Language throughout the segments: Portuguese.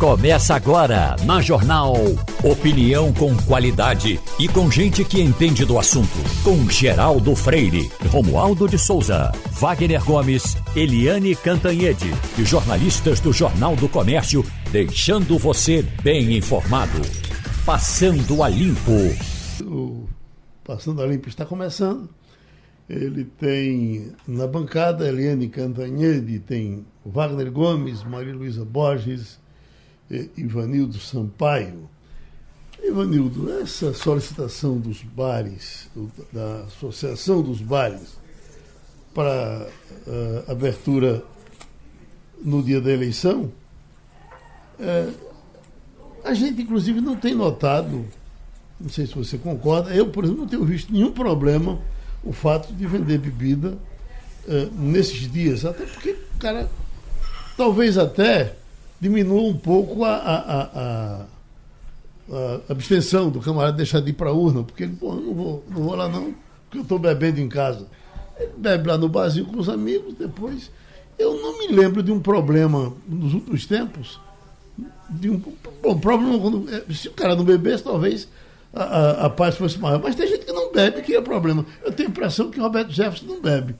Começa agora na Jornal. Opinião com qualidade e com gente que entende do assunto. Com Geraldo Freire, Romualdo de Souza, Wagner Gomes, Eliane Cantanhede e jornalistas do Jornal do Comércio, deixando você bem informado. Passando a Limpo. O Passando a Limpo está começando. Ele tem na bancada Eliane Cantanhede, tem Wagner Gomes, Maria Luísa Borges, Ivanildo Sampaio. Ivanildo, essa solicitação dos bares, da Associação dos Bares, para uh, abertura no dia da eleição, uh, a gente, inclusive, não tem notado, não sei se você concorda, eu, por exemplo, não tenho visto nenhum problema o fato de vender bebida uh, nesses dias, até porque, cara, talvez até diminua um pouco a, a, a, a abstenção do camarada deixar de ir para a urna, porque ele, pô, não vou, não vou lá não, porque eu estou bebendo em casa. Ele bebe lá no barzinho com os amigos, depois. Eu não me lembro de um problema nos últimos tempos. De um, bom, problema quando, é, se o cara não bebesse, talvez a, a, a, paz fosse maior. Mas tem gente que não bebe, que é problema. Eu tenho a impressão que Roberto Jefferson não bebe.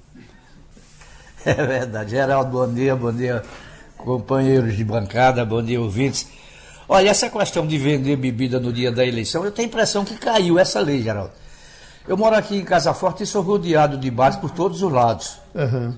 É verdade. Geraldo, bom dia, bom dia companheiros de bancada, bom dia, ouvintes. Olha, essa questão de vender bebida no dia da eleição, eu tenho a impressão que caiu essa lei, Geraldo. Eu moro aqui em Casa Forte e sou rodeado de bares por todos os lados. Uhum.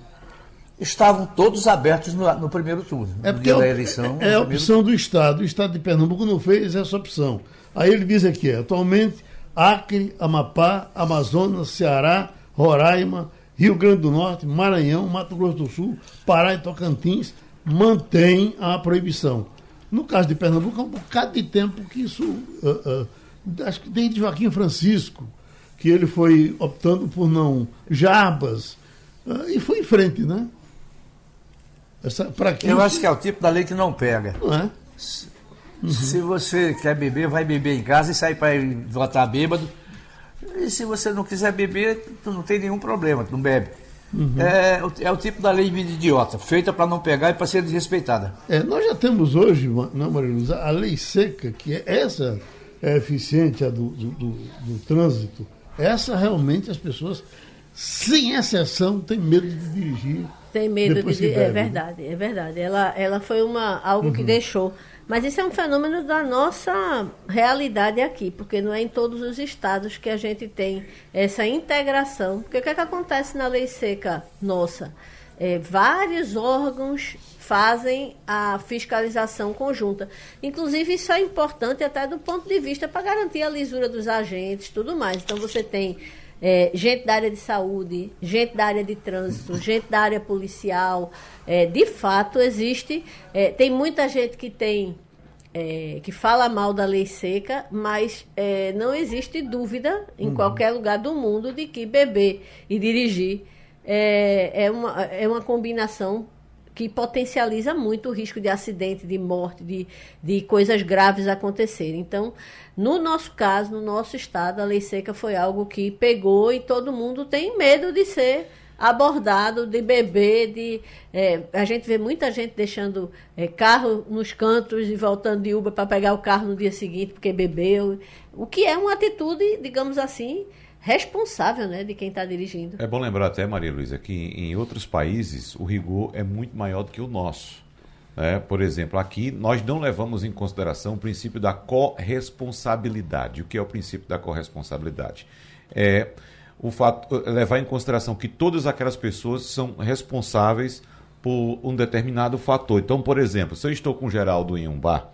Estavam todos abertos no, no primeiro turno. É porque no é, eleição, é, é a opção do Estado. O Estado de Pernambuco não fez essa opção. Aí ele diz aqui, atualmente, Acre, Amapá, Amazonas, Ceará, Roraima, Rio Grande do Norte, Maranhão, Mato Grosso do Sul, Pará e Tocantins mantém a proibição. No caso de Pernambuco, há um bocado de tempo que isso. Uh, uh, acho que desde Joaquim Francisco, que ele foi optando por não jarbas, uh, e foi em frente, né? Essa, que Eu acho que é o tipo da lei que não pega. Não é? Uhum. Se você quer beber, vai beber em casa e sai para votar bêbado. E se você não quiser beber, não tem nenhum problema, não bebe. Uhum. É, é, o tipo da lei de idiota, feita para não pegar e para ser desrespeitada. É, nós já temos hoje, não, Maria Luísa, a lei seca, que é essa é eficiente a do, do, do, do trânsito. Essa realmente as pessoas, sem exceção, têm medo de dirigir. Tem medo de dirigir. É verdade, é verdade. Ela, ela foi uma, algo uhum. que deixou mas isso é um fenômeno da nossa realidade aqui, porque não é em todos os estados que a gente tem essa integração. Porque o que, é que acontece na lei seca nossa? É, vários órgãos fazem a fiscalização conjunta. Inclusive, isso é importante até do ponto de vista para garantir a lisura dos agentes tudo mais. Então, você tem é, gente da área de saúde, gente da área de trânsito, gente da área policial. É, de fato, existe. É, tem muita gente que tem. É, que fala mal da lei seca, mas é, não existe dúvida em uhum. qualquer lugar do mundo de que beber e dirigir é, é, uma, é uma combinação que potencializa muito o risco de acidente, de morte, de, de coisas graves acontecerem. Então, no nosso caso, no nosso estado, a lei seca foi algo que pegou e todo mundo tem medo de ser abordado, de beber, de é, a gente vê muita gente deixando é, carro nos cantos e voltando de Uber para pegar o carro no dia seguinte porque bebeu, o que é uma atitude, digamos assim, responsável né, de quem está dirigindo. É bom lembrar até, Maria Luísa, que em outros países o rigor é muito maior do que o nosso. É, por exemplo, aqui nós não levamos em consideração o princípio da corresponsabilidade. O que é o princípio da corresponsabilidade? É o fato levar em consideração que todas aquelas pessoas são responsáveis por um determinado fator. Então, por exemplo, se eu estou com o Geraldo em um bar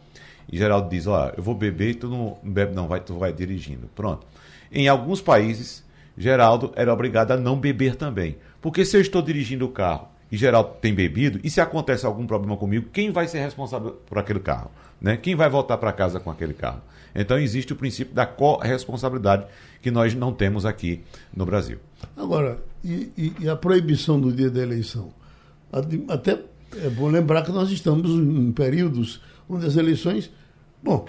e Geraldo diz, ó, eu vou beber tu não bebe não, vai, tu vai dirigindo. Pronto. Em alguns países, Geraldo era obrigado a não beber também. Porque se eu estou dirigindo o carro e Geraldo tem bebido, e se acontece algum problema comigo, quem vai ser responsável por aquele carro? Né? Quem vai voltar para casa com aquele carro? Então existe o princípio da corresponsabilidade que nós não temos aqui no Brasil. Agora, e, e, e a proibição do dia da eleição? Até é bom lembrar que nós estamos em períodos onde as eleições. Bom,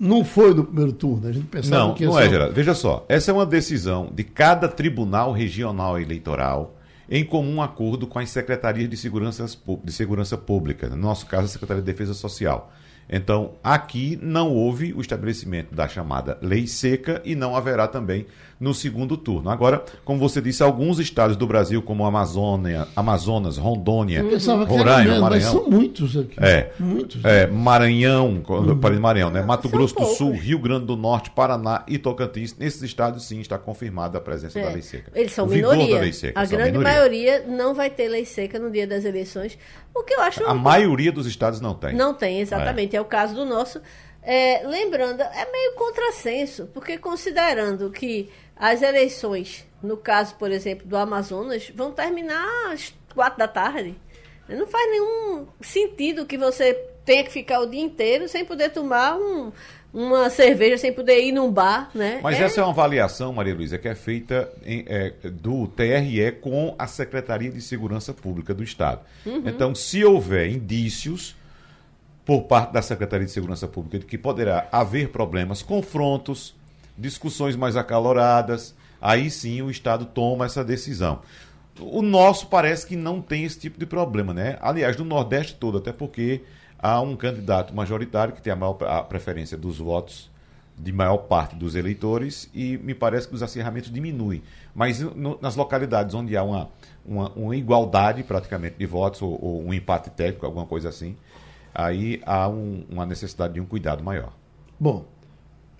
não foi no primeiro turno. A gente pensava não, que não é, Geraldo. Veja só, essa é uma decisão de cada tribunal regional eleitoral em comum acordo com as secretarias de segurança, de segurança pública, no nosso caso, a Secretaria de Defesa Social. Então, aqui não houve o estabelecimento da chamada lei seca e não haverá também no segundo turno. Agora, como você disse, alguns estados do Brasil, como Amazônia, Amazonas, Rondônia, Roraima, mesmo, Maranhão. são muitos aqui. É, muitos. É, Maranhão, uhum. Maranhão, né? Mato São Grosso do poucos. Sul, Rio Grande do Norte, Paraná e Tocantins. Nesses estados, sim, está confirmada a presença É. da lei seca. Eles são O vigor minoria. da lei seca. a são grande minoria. maioria não vai ter lei seca no dia das eleições. O que eu acho. A maioria dos estados não tem. Não tem, exatamente. É, o caso do nosso. É, lembrando, é meio contrassenso, porque considerando que as eleições, no caso, por exemplo, do Amazonas, vão terminar às quatro da tarde. Não faz nenhum sentido que você tenha que ficar o dia inteiro sem poder tomar um- uma cerveja, sem poder ir num bar, né? Mas É- essa é uma avaliação, Maria Luísa, que é feita em- é, do TRE com a Secretaria de Segurança Pública do Estado. Uhum. Então, se houver indícios por parte da Secretaria de Segurança Pública de que poderá haver problemas, confrontos, discussões mais acaloradas, aí sim o Estado toma essa decisão. O nosso parece que não tem esse tipo de problema, né? Aliás, no Nordeste todo, até porque há um candidato majoritário que tem a maior a preferência dos votos de maior parte dos eleitores e me parece que os acirramentos diminuem. Mas no- nas localidades onde há uma, uma, uma igualdade praticamente de votos ou, ou um empate técnico, alguma coisa assim, aí há um- uma necessidade de um cuidado maior. Bom,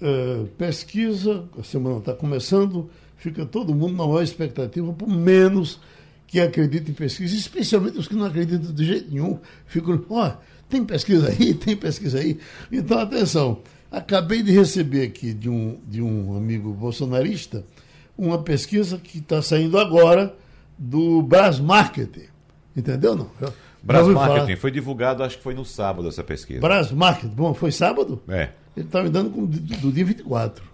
eh, pesquisa, a semana está começando, fica todo mundo na maior expectativa, por menos que acredita em pesquisa, especialmente os que não acreditam de jeito nenhum, ficam, ó, tem pesquisa aí, tem pesquisa aí. Então, atenção, acabei de receber aqui de um, de um amigo bolsonarista uma pesquisa que está saindo agora do Brás Marketing. Entendeu? Não? Já- já Brás ouviu falar? Marketing foi divulgado, acho que foi no sábado essa pesquisa. Brás Marketing, bom, foi sábado? É. Ele está me dando do, do dia 24.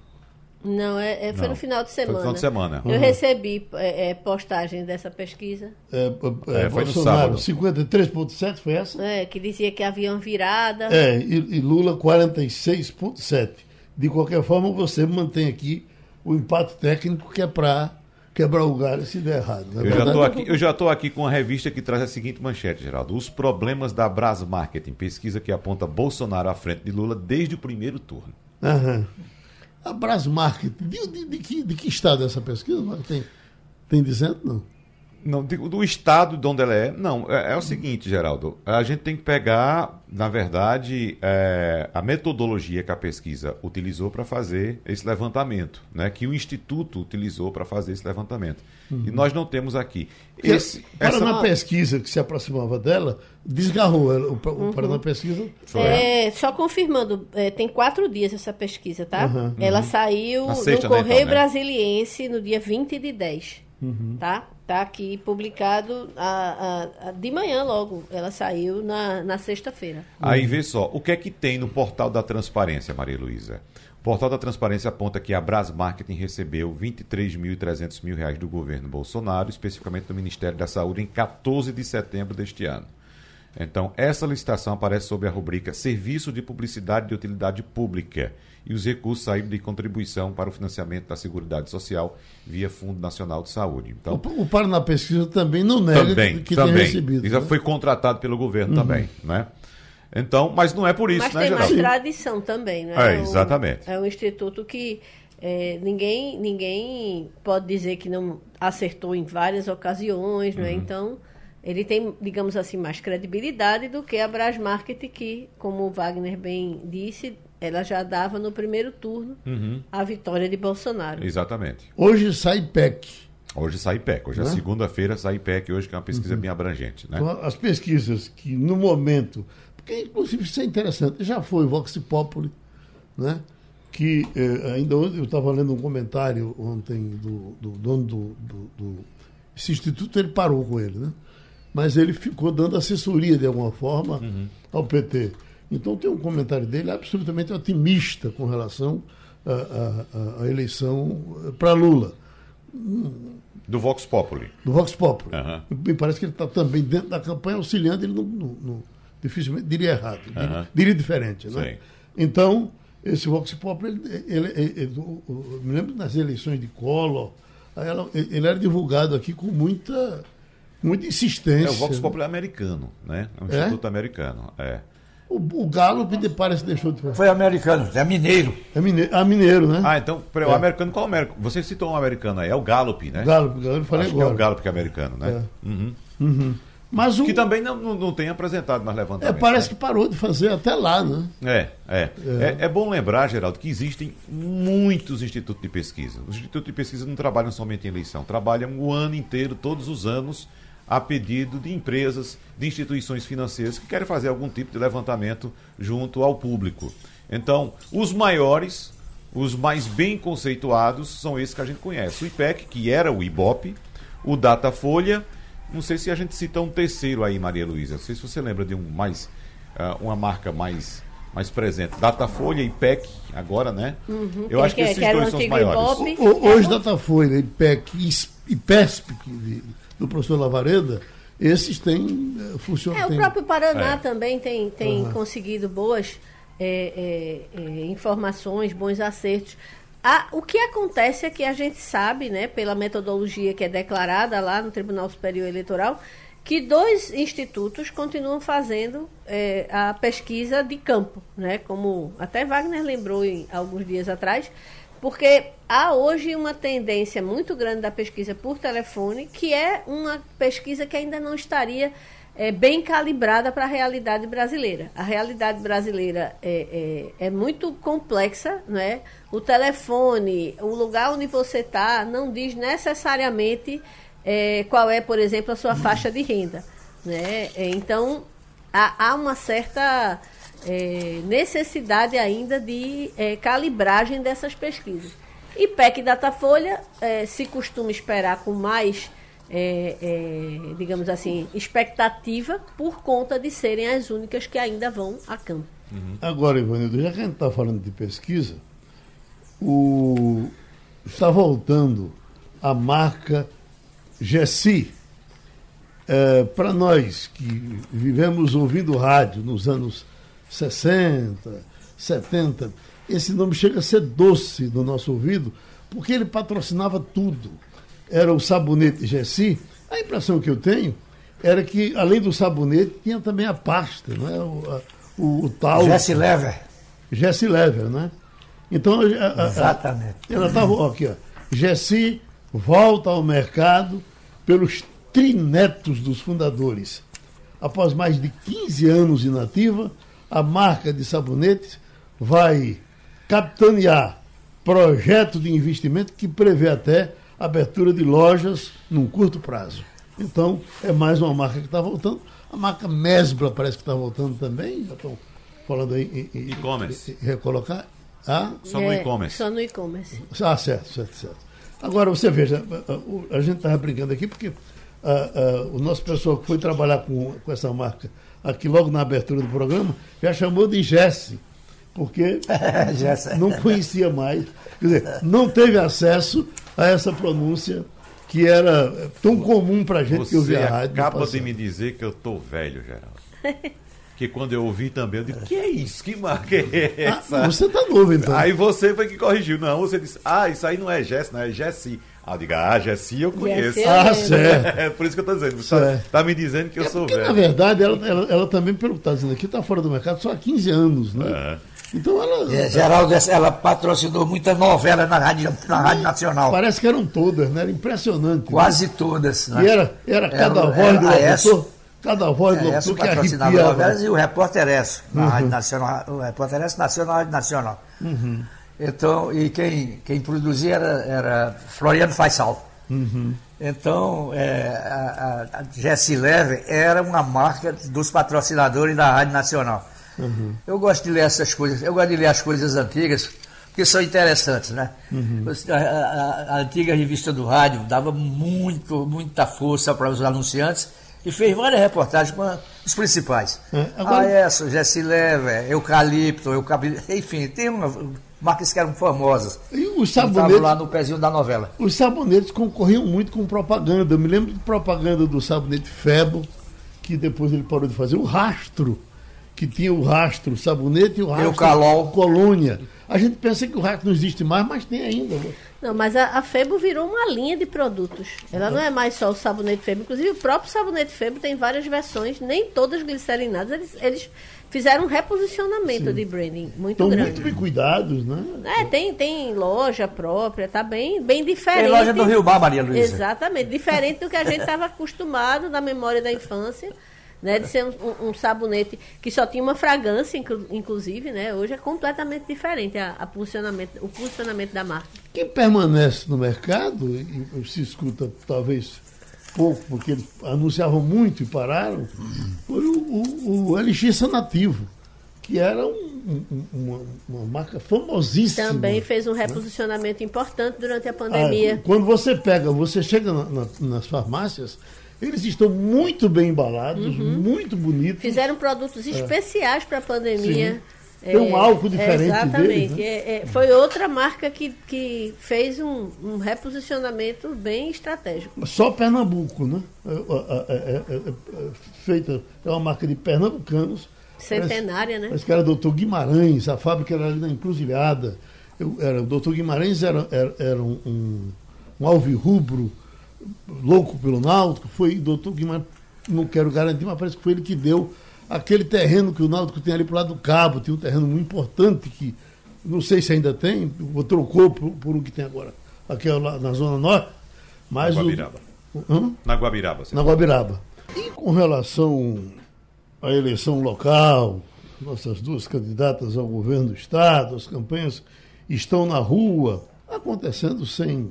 Não, é, é- foi Não, no final de foi no semana. final de semana. Eu Uhum. recebi é, é, postagem dessa pesquisa, É, é, É, foi no sábado. 53,7 foi essa? é, que dizia que havia uma virada. É, e, e Lula 46,7. De qualquer forma, você mantém aqui o empate técnico que é para quebrar o galho se der errado. é Eu já, verdade? tô aqui, eu já estou aqui com uma revista que traz a seguinte manchete, Geraldo. Os problemas da Brás Marketing. Pesquisa que aponta Bolsonaro à frente de Lula desde o primeiro turno. Aham. A Brás Marketing, de, de- de que, de que estado é essa pesquisa? Tem, tem dizendo? Não. Não, digo, do estado de onde ela é. Não, é, é o seguinte, Geraldo. A gente tem que pegar, na verdade, é, a metodologia que a pesquisa utilizou para fazer esse levantamento, né? Que o Instituto utilizou para fazer esse levantamento. E nós não temos aqui. Esse, o Paraná essa- Pesquisa, que se aproximava dela, desgarrou. ela. O, o Uhum. Paraná Pesquisa Foi. É, só confirmando, é, tem quatro dias essa pesquisa, tá? Uhum, Ela saiu Na sexta, no né, Correio então, né? Brasiliense no dia 20 de 10. Uhum. Tá? Tá aqui publicado a- a- a- de manhã logo. Ela saiu na, na sexta-feira. Aí vê só, o que é que tem no portal da transparência, Maria Luísa? O portal da transparência aponta que a Brás Marketing recebeu 23.300 mil reais do governo Bolsonaro, especificamente do Ministério da Saúde, em 14 de setembro deste ano. Então, essa licitação aparece sob a rubrica Serviço de Publicidade de Utilidade Pública e os recursos saíram de contribuição para o financiamento da Seguridade Social via Fundo Nacional de Saúde. Então, O, o Paraná Pesquisa também não nega também, que, que também. tenha recebido. E já né? foi contratado pelo governo também, né? Então, mas não é por isso, Mas né, tem mais Geraldo? tradição também, né? É, um- exatamente. É um instituto que é, ninguém, ninguém pode dizer que não acertou em várias ocasiões, Uhum. né? Então, ele tem, digamos assim, mais credibilidade do que a Brás Market, que, como o Wagner bem disse, ela já dava no primeiro turno Uhum. a vitória de Bolsonaro. Exatamente. Hoje sai PEC. Hoje sai IPEC. Hoje é Né? segunda-feira, sai IPEC hoje, que é uma pesquisa bem abrangente, né? Então, as pesquisas que no momento, porque inclusive isso é interessante, já foi o Vox Populi, né? que eh, ainda ontem eu estava lendo um comentário ontem do, do dono do, do, do- Esse instituto ele parou com ele, né? Mas ele ficou dando assessoria de alguma forma ao PT. Então tem um comentário dele absolutamente otimista com relação à, eleição para Lula, Do Vox Populi. do Vox Populi. Aham. Me parece que ele está também dentro da campanha auxiliando, ele não, não- não- dificilmente diria errado, diria, Aham. diria diferente. Né? Sim. Então, esse Vox Populi, ele, ele- ele- eu me lembro das eleições de Collor, ele era divulgado aqui com muita, muita insistência. É o Vox Populi americano, né? É um É? instituto americano. É. O, o Gallup de, parece que deixou de fazer. Foi americano, é mineiro. É mineiro, ah, mineiro né? Ah, então, peraí, o americano, qual é o americano? Você citou um americano aí, é o Gallup, né? Gallup, Gallup, eu falei Acho que é agora. o Gallup que é americano, né? Uhum. Mas o, Que também não, não, não tem apresentado mais é, levantamentos. parece né? que parou de fazer até lá, né? É, é. É, é bom lembrar, Geraldo, que existem muitos institutos de pesquisa. Os institutos de pesquisa não trabalham somente em eleição, trabalham o ano inteiro, todos os anos, a pedido de empresas, de instituições financeiras que querem fazer algum tipo de levantamento junto ao público. Então, os maiores, os mais bem conceituados, são esses que a gente conhece. O IPEC, que era o IBOP, o Datafolha, não sei se a gente cita um terceiro aí, Maria Luísa. Não sei se você lembra de um mais, ah, uma marca mais, mais presente. Datafolha e IPEC, agora, né? Eu acho que Que- esses que dois são os maiores. Ibope. O- o- hoje, Datafolha, IPEC e e PESP, do professor Lavareda, esses têm eh, funcionam. É, o têm- próprio Paraná É. também tem, tem conseguido boas é, é, é, informações, bons acertos. Ah, o que acontece é que a gente sabe, né, pela metodologia que é declarada lá no Tribunal Superior Eleitoral, que dois institutos continuam fazendo é, a pesquisa de campo, né, como até Wagner lembrou em alguns dias atrás, porque há hoje uma tendência muito grande da pesquisa por telefone, que é uma pesquisa que ainda não estaria é, bem calibrada para a realidade brasileira. A realidade brasileira é, é, é muito complexa, né? O telefone, o lugar onde você está, não diz necessariamente é, qual é, por exemplo, a sua faixa de renda. Né? Então, há, há uma certa é, necessidade ainda de é, calibragem dessas pesquisas. E PEC e Datafolha é, se costuma esperar com mais, é, é, digamos assim, expectativa por conta de serem as únicas que ainda vão a campo. Agora, Ivanildo, já que a gente está falando de pesquisa, o... está voltando a marca GESI. Para nós que vivemos ouvindo rádio nos anos 60, 70, esse nome chega a ser doce no nosso ouvido, porque ele patrocinava tudo. Era o sabonete GESI. A impressão que eu tenho era que, além do sabonete, tinha também a pasta, não é? o, o, o tal. Jesse Lever. Jesse Lever, né? Então, a- a- a- Exatamente. ela estava aqui, ó. Jesse volta ao mercado pelos trinetos dos fundadores. Após mais de 15 anos inativa, a marca de sabonetes vai capitanear projeto de investimento que prevê até abertura de lojas num curto prazo. Então, é mais uma marca que está voltando. A marca Mesbla parece que está voltando também. Já estão falando aí em, E-commerce. recolocar. Ah, Só no É, e-commerce. Só no e-commerce. ah, certo, certo, certo. Agora, você veja, a, gente estava brincando aqui porque ah, ah, o nosso pessoal que foi trabalhar com, com essa marca aqui logo na abertura do programa já chamou de Jesse, porque Jesse. não conhecia mais, quer dizer, não teve acesso a essa pronúncia que era tão comum para a gente que Você ouvia a rádio. acaba de me dizer que eu tô velho, Geraldo. que quando eu ouvi também, eu digo, que é isso? Que marca é Ah, essa? você está novo, então. Aí você foi que corrigiu. Não, você disse, ah, isso aí não é Jess, não é Jessi. Ah, eu digo, ah, Jessi eu conheço. Jessi ah, certo. É por isso que eu tô dizendo. Você tá, Certo. tá me dizendo que eu É sou porque, na velho. verdade, ela, ela, ela também, pelo que está dizendo aqui, está fora do mercado só há 15 anos, né? É. Então ela. É, Geraldo, ela patrocinou muita novela na Rádio, na rádio Nacional. Parece que eram todas, né? Era impressionante. Quase todas. né? Né? E era, era cada Era- voz do era a locutor, cada voz do É, locutor que patrocinava novelas e o repórter Esso, na Uhum. Rádio Nacional, o repórter Esso Nacional, Rádio Nacional. Então, e quem, quem produzia era, era Floriano Faisal. Uhum. Então, é, a, a, Jesse Leve era uma marca dos patrocinadores da Rádio Nacional. Uhum. Eu gosto de ler essas coisas, eu gosto de ler as coisas antigas, porque são interessantes, né? Uhum. A, a- a antiga revista do rádio dava muito, muita força para os anunciantes e fez várias reportagens com os principais. É, agora- Ah, essa, Jesse Lever, Eucalipto, Eucalipto, enfim, tem uma, marcas que eram famosas. E os sabonetes, lá no pezinho da novela. os sabonetes concorriam muito com propaganda. Eu me lembro de propaganda do sabonete Febo, que depois ele parou de fazer, o rastro, que tinha o rastro sabonete e o rastro calol. colônia. A gente pensa que o rastro não existe mais, mas tem ainda. Não, mas a, a Febo virou uma linha de produtos. Ela não é mais só o sabonete Febo. Inclusive, o próprio sabonete Febo tem várias versões, nem todas glicerinadas. Eles, eles fizeram um reposicionamento Sim. de branding muito Estão grande. muito bem cuidados, né? É, tem, tem loja própria, tá bem, bem diferente. Tem loja do Rio Bar, Maria Luísa. Exatamente, diferente do que a gente estava acostumado na memória da infância né, de ser um, um, sabonete que só tinha uma fragrância, inclusive, né? Hoje é completamente diferente a, a posicionamento, o posicionamento da marca. Quem permanece no mercado, e se escuta talvez pouco, porque anunciavam muito e pararam, foi o, o, o LX Sanativo, que era um, uma, uma, marca famosíssima. Também fez um né? reposicionamento né? importante durante a pandemia. Ah, quando você pega, você chega na, na, nas farmácias, eles estão muito bem embalados, uhum. muito bonitos. Fizeram produtos é. especiais para a pandemia. É, Tem um álcool diferente. É, exatamente. Deles, né? É, é, foi outra marca que, que fez um, um, reposicionamento bem estratégico. Só Pernambuco, né? É, feita, é uma marca de pernambucanos. Centenária, né? Parece que era doutor Guimarães, a fábrica era ali na Encruzilhada. Eu, era, o doutor Guimarães era, era, era um, um, um alvirrubro louco pelo Náutico, foi doutor Guimarães, não quero garantir, mas parece que foi ele que deu aquele terreno que o Náutico tem ali para lado do Cabo, tinha um terreno muito importante que não sei se ainda tem, ou trocou por, por um que tem agora, aqui lá na Zona Norte. Mas na Guabiraba. O, na Guabiraba. Na Guabiraba. E com relação à eleição local, nossas duas candidatas ao governo do Estado, as campanhas estão na rua, acontecendo sem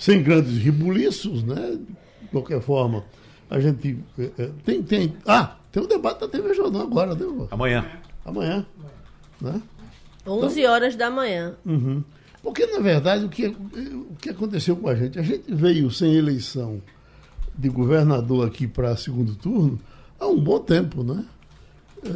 sem grandes ribuliços, né? De qualquer forma, a gente é, tem, tem. Ah, tem um debate da TV Jornal agora, né? Amanhã. Amanhã. Né? 11 então, horas da manhã. Uhum. Porque, na verdade, o que, o que aconteceu com a gente? A gente veio sem eleição de governador aqui para segundo turno há um bom tempo, né? É,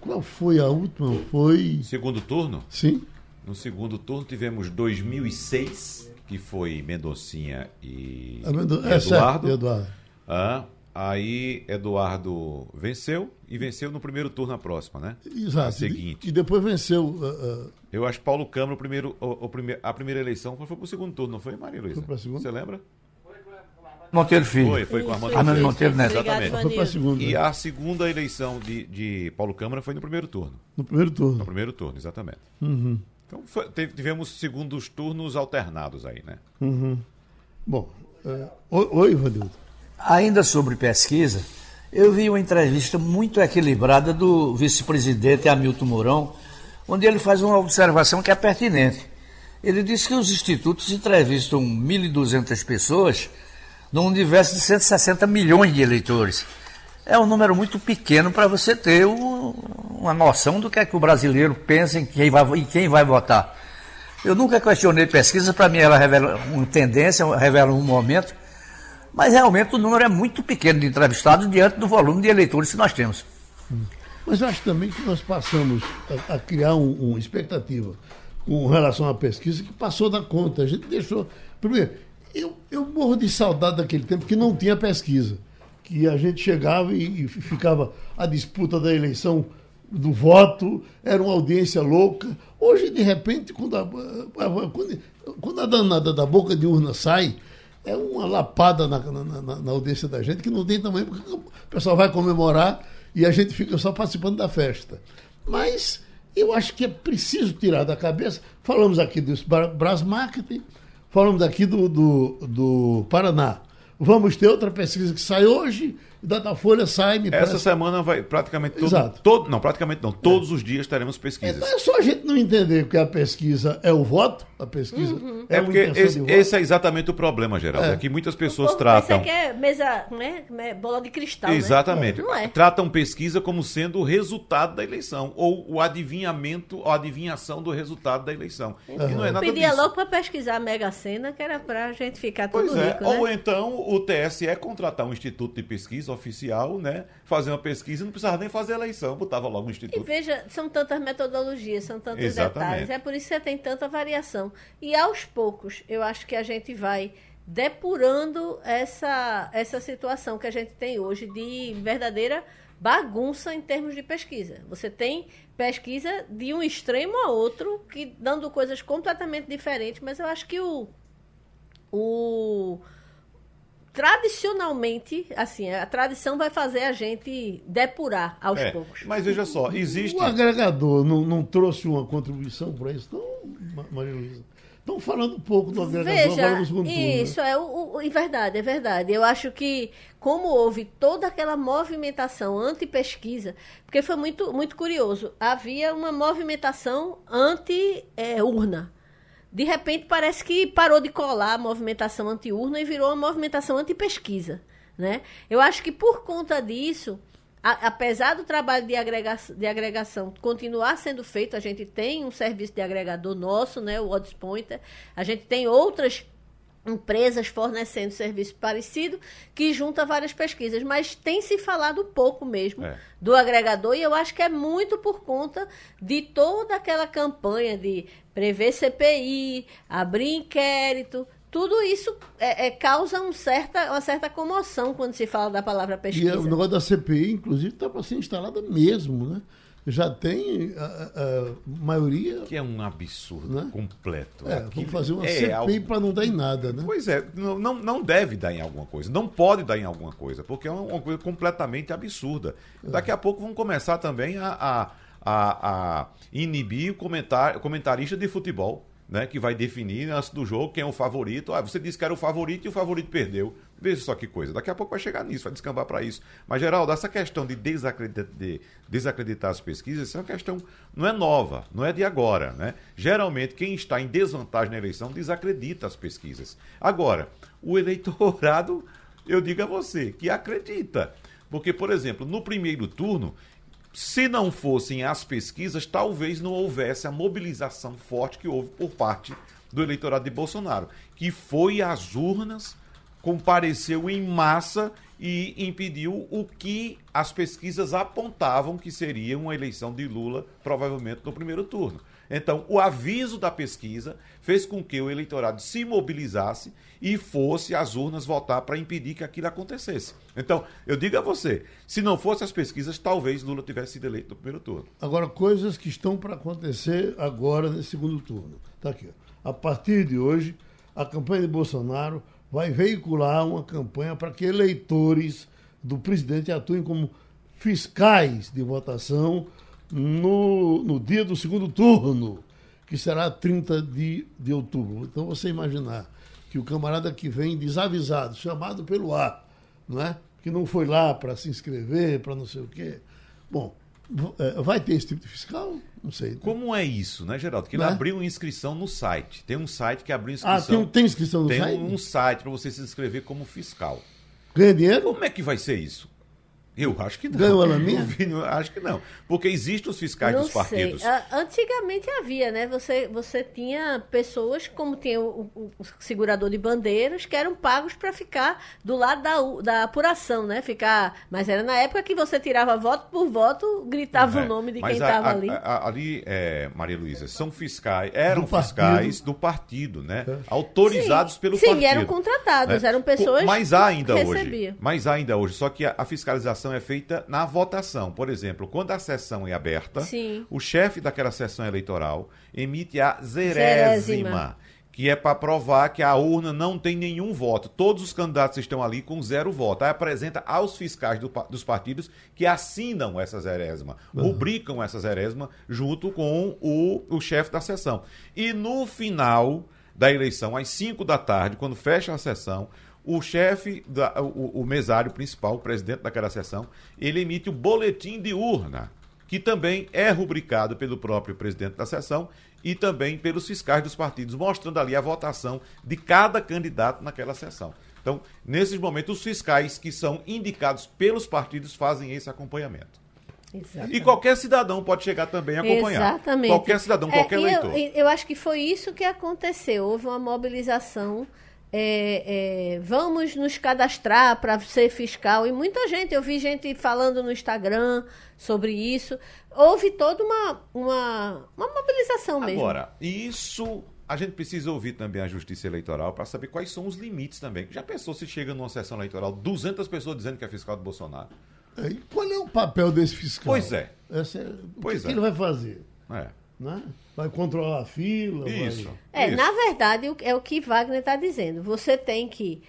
qual foi a última? Foi. Segundo turno? Sim. No segundo turno tivemos 2006 que foi Mendocinha e Mendo... é, Eduardo. Eduardo. Ah, aí Eduardo venceu e venceu no primeiro turno a próxima, né? Exato. A seguinte. E, depois venceu. Uh, uh... Eu acho que Paulo Câmara, o primeiro, o, o primeiro, a primeira eleição foi, foi para o segundo turno, não foi, Maria Luísa? Foi para segundo. Você lembra? Monteiro Filho. Foi, foi com a Armando Monteiro Neto. Exatamente. Foi para segunda. E a segunda eleição de, de Paulo Câmara foi no primeiro turno. No primeiro turno. No primeiro turno, exatamente. Uhum. Então foi, tivemos segundos turnos alternados aí, né? Uhum. Bom, uh, oi, Vanildo. Ainda sobre pesquisa, eu vi uma entrevista muito equilibrada do vice-presidente Hamilton Mourão, onde ele faz uma observação que é pertinente. Ele disse que os institutos entrevistam 1.200 pessoas num universo de 160 milhões de eleitores é um número muito pequeno para você ter um, uma noção do que é que o brasileiro pensa em quem vai, em quem vai votar. Eu nunca questionei pesquisa, para mim ela revela uma tendência, revela um momento, mas realmente o número é muito pequeno de entrevistados diante do volume de eleitores que nós temos. Mas acho também que nós passamos a, a criar uma um expectativa com relação à pesquisa que passou da conta. A gente deixou. Primeiro, eu, eu morro de saudade daquele tempo que não tinha pesquisa que a gente chegava e, e ficava a disputa da eleição do voto, era uma audiência louca. Hoje, de repente, quando a, quando, quando a danada da boca de urna sai, é uma lapada na, na, na, audiência da gente que não tem tamanho, porque o pessoal vai comemorar e a gente fica só participando da festa. Mas eu acho que é preciso tirar da cabeça. Falamos aqui do Brás Marketing, falamos aqui do, do, do Paraná. Vamos ter outra pesquisa que sai hoje, Datafolha sai, me Essa parece... semana vai praticamente todo, Exato. todo. Não, praticamente não. Todos é. os dias teremos pesquisas. Então é só a gente não entender que a pesquisa é o voto, a pesquisa uhum. é, é porque esse, esse, é exatamente o problema, Geraldo. É, é que muitas pessoas tratam. Isso aqui é mesa, né? É bola de cristal. Né? Exatamente. Né? Não é. Tratam pesquisa como sendo o resultado da eleição, ou o adivinhamento, a adivinhação do resultado da eleição. Uhum. E não é nada Eu pedia disso. logo para pesquisar a Mega Sena, que era para a gente ficar tudo pois é. rico. Ou né? então o TSE contratar um instituto de pesquisa oficial, né? Fazer uma pesquisa, não precisava nem fazer eleição, botava logo um instituto. E veja, são tantas metodologias, são tantos Exatamente. detalhes. É por isso que você tem tanta variação. E aos poucos, eu acho que a gente vai depurando essa, essa situação que a gente tem hoje de verdadeira bagunça em termos de pesquisa. Você tem pesquisa de um extremo a outro, que dando coisas completamente diferentes, mas eu acho que o, o tradicionalmente, assim, a tradição vai fazer a gente depurar aos É, poucos. mas veja só, existe. O agregador não, não trouxe uma contribuição para isso, não, Ma- Maria Luísa? Estão falando um pouco do agregador agora Veja, no segundo turno. né? isso é o, o- é verdade, é verdade. Eu acho que como houve toda aquela movimentação anti-pesquisa, porque foi muito, muito curioso, havia uma movimentação anti-urna. De repente parece que parou de colar a movimentação anti-urna e virou uma movimentação anti-pesquisa. Né? Eu acho que por conta disso, a- apesar do trabalho de, agrega de agregação continuar sendo feito, a gente tem um serviço de agregador nosso, né, o Odds Pointer, a gente tem outras empresas fornecendo serviço parecido que junta várias pesquisas, mas tem se falado pouco mesmo É. do agregador e eu acho que é muito por conta de toda aquela campanha de prever CPI, abrir inquérito, tudo isso é, é, causa um certa, uma certa comoção quando se fala da palavra E pesquisa. é, o negócio da CPI, inclusive, está para ser instalada mesmo, né? Já tem a, a- maioria. Que é um absurdo Né? completo. É, vamos fazer uma é CPI algo- para não dar em nada, né? Pois é, não, não, não deve dar em alguma coisa, não pode dar em alguma coisa, porque é uma coisa completamente absurda. Daqui a pouco vão começar também a, a, a, a inibir o comentar, comentarista de futebol, né? Que vai definir antes do jogo quem é o favorito. Ah, você disse que era o favorito e o favorito perdeu. Veja só que coisa. Daqui a pouco vai chegar nisso, vai descambar para isso. Mas, Geraldo, essa questão de desacreditar, de desacreditar as pesquisas, isso é uma questão, não é nova, não é de agora, né? Geralmente, quem está em desvantagem na eleição desacredita as pesquisas. Agora, o eleitorado, eu digo a você, que acredita. Porque, por exemplo, no primeiro turno, se não fossem as pesquisas, talvez não houvesse a mobilização forte que houve por parte do eleitorado de Bolsonaro, que foi às urnas, compareceu em massa e impediu o que as pesquisas apontavam que seria uma eleição de Lula, provavelmente no primeiro turno. Então, o aviso da pesquisa fez com que o eleitorado se mobilizasse e fosse às urnas votar para impedir que aquilo acontecesse. Então, eu digo a você, se não fossem as pesquisas, talvez Lula tivesse sido eleito no primeiro turno. Agora, coisas que estão para acontecer agora nesse segundo turno. Está aqui. A partir de hoje, a campanha de Bolsonaro vai veicular uma campanha para que eleitores do presidente atuem como fiscais de votação no, no dia do segundo turno, que será 30 de, de outubro. Então, você imaginar que o camarada que vem desavisado, chamado pelo ar, não é? que não foi lá para se inscrever, para não sei o quê. Bom, vai ter esse tipo de fiscal? Não sei. Como é isso, né, Geraldo? Que ele Né? abriu inscrição no site. Tem um site que abriu Ah, inscrição. tem, tem inscrição no Tem site? um site para você se inscrever como fiscal. Ganha dinheiro? Como é que vai ser isso? Eu acho que não. Ganhou a laminha? Vini, acho que não. Porque existem os fiscais Não dos partidos. sei. Antigamente havia, né? Você, você tinha pessoas, como tinha o, o- segurador de bandeiras, que eram pagos para ficar do lado da, da apuração, né? Ficar. Mas era na época que você tirava voto por voto, gritava É, o nome de mas quem estava ali. a- ali, é, Maria Luísa, são fiscais, eram Do partido. fiscais do partido, né? É. Autorizados Sim, pelo sim, partido. eram contratados, né? eram pessoas Mas há ainda que hoje. Mas há ainda hoje, só que a, a fiscalização é feita na votação. Por exemplo, quando a sessão é aberta, Sim. o chefe daquela sessão eleitoral emite a Zerésima. zerésima. Que é para provar que a urna não tem nenhum voto. Todos os candidatos estão ali com zero voto. Aí apresenta aos fiscais do dos partidos que assinam essa zerésima, rubricam essa zerésima junto com o, o chefe da sessão. E no final da eleição, às 5 da tarde, quando fecha a sessão, o chefe, da, o, o mesário principal, o presidente daquela sessão, ele emite o boletim de urna, que também é rubricado pelo próprio presidente da sessão e também pelos fiscais dos partidos, mostrando ali a votação de cada candidato naquela sessão. Então, nesses momentos, os fiscais que são indicados pelos partidos fazem esse acompanhamento. Exato. E qualquer cidadão pode chegar também a acompanhar. Exatamente. Qualquer cidadão, É, qualquer eleitor. Eu, e eu acho que foi isso que aconteceu. Houve uma mobilização. É, é, vamos nos cadastrar para ser fiscal. E muita gente, eu vi gente falando no Instagram sobre isso. Houve toda uma, uma, uma mobilização mesmo. Agora, isso a gente precisa ouvir também a justiça eleitoral para saber quais são os limites também. Já pensou se chega numa sessão eleitoral 200 pessoas dizendo que é fiscal do Bolsonaro? E qual é o papel desse fiscal? Pois é. Essa é pois o que, é. ele vai fazer? É. Né? Vai controlar a fila? Isso. É, isso. na verdade, é o que Wagner está dizendo. Você tem que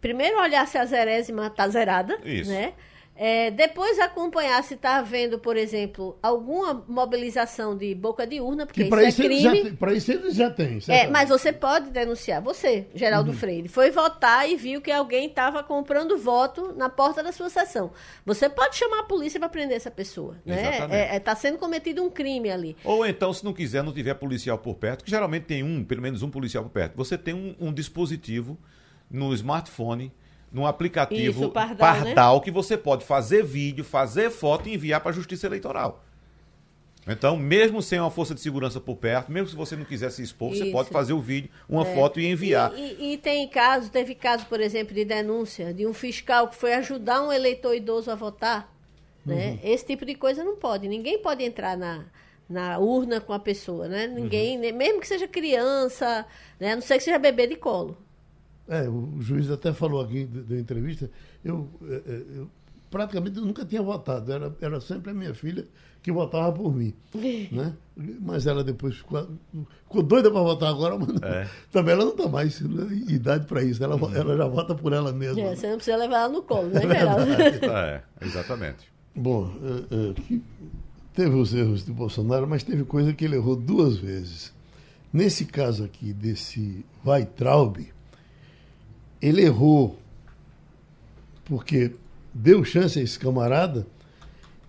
primeiro olhar se a zerésima está zerada, Isso. né? É, depois acompanhar se está havendo, por exemplo, alguma mobilização de boca de urna, porque isso para é isso, eles já crime. têm- pra isso eles já têm. É, mas você pode denunciar. Você, Geraldo Uhum. Freire, foi votar e viu que alguém estava comprando voto na porta da sua sessão. Você pode chamar a polícia para prender essa pessoa. Né? Exatamente. Está sendo cometido um crime ali. Ou então, se não quiser, não tiver policial por perto, que geralmente tem um, pelo menos um policial por perto. Você tem um, um dispositivo no smartphone, num aplicativo Isso, Pardal, né? que você pode fazer vídeo, fazer foto e enviar para a Justiça Eleitoral. Então, mesmo sem uma força de segurança por perto, mesmo se você não quiser se expor, você Isso. pode fazer o vídeo, uma foto e enviar. E, e- e tem casos, teve caso, por exemplo, de denúncia de um fiscal que foi ajudar um eleitor idoso a votar. Né? Uhum. Esse tipo de coisa não pode. Ninguém pode entrar na, na urna com a pessoa, né? Ninguém, Uhum. né? mesmo que seja criança, né? a não ser que seja bebê de colo. É, o juiz até falou aqui da entrevista, eu, é, é, eu praticamente nunca tinha votado, era, era sempre a minha filha que votava por mim. né? Mas ela depois ficou, ficou doida para votar agora, mas não- É. também ela não está mais né, em idade para isso, ela, vo- ela já vota por ela mesma. É, você não precisa levar ela no colo, né, É Geraldo? É, exatamente. Bom, é, é, que teve os erros de Bolsonaro, mas teve coisa que ele errou duas vezes. Nesse caso aqui, desse Weitraub, ele errou porque deu chance a esse camarada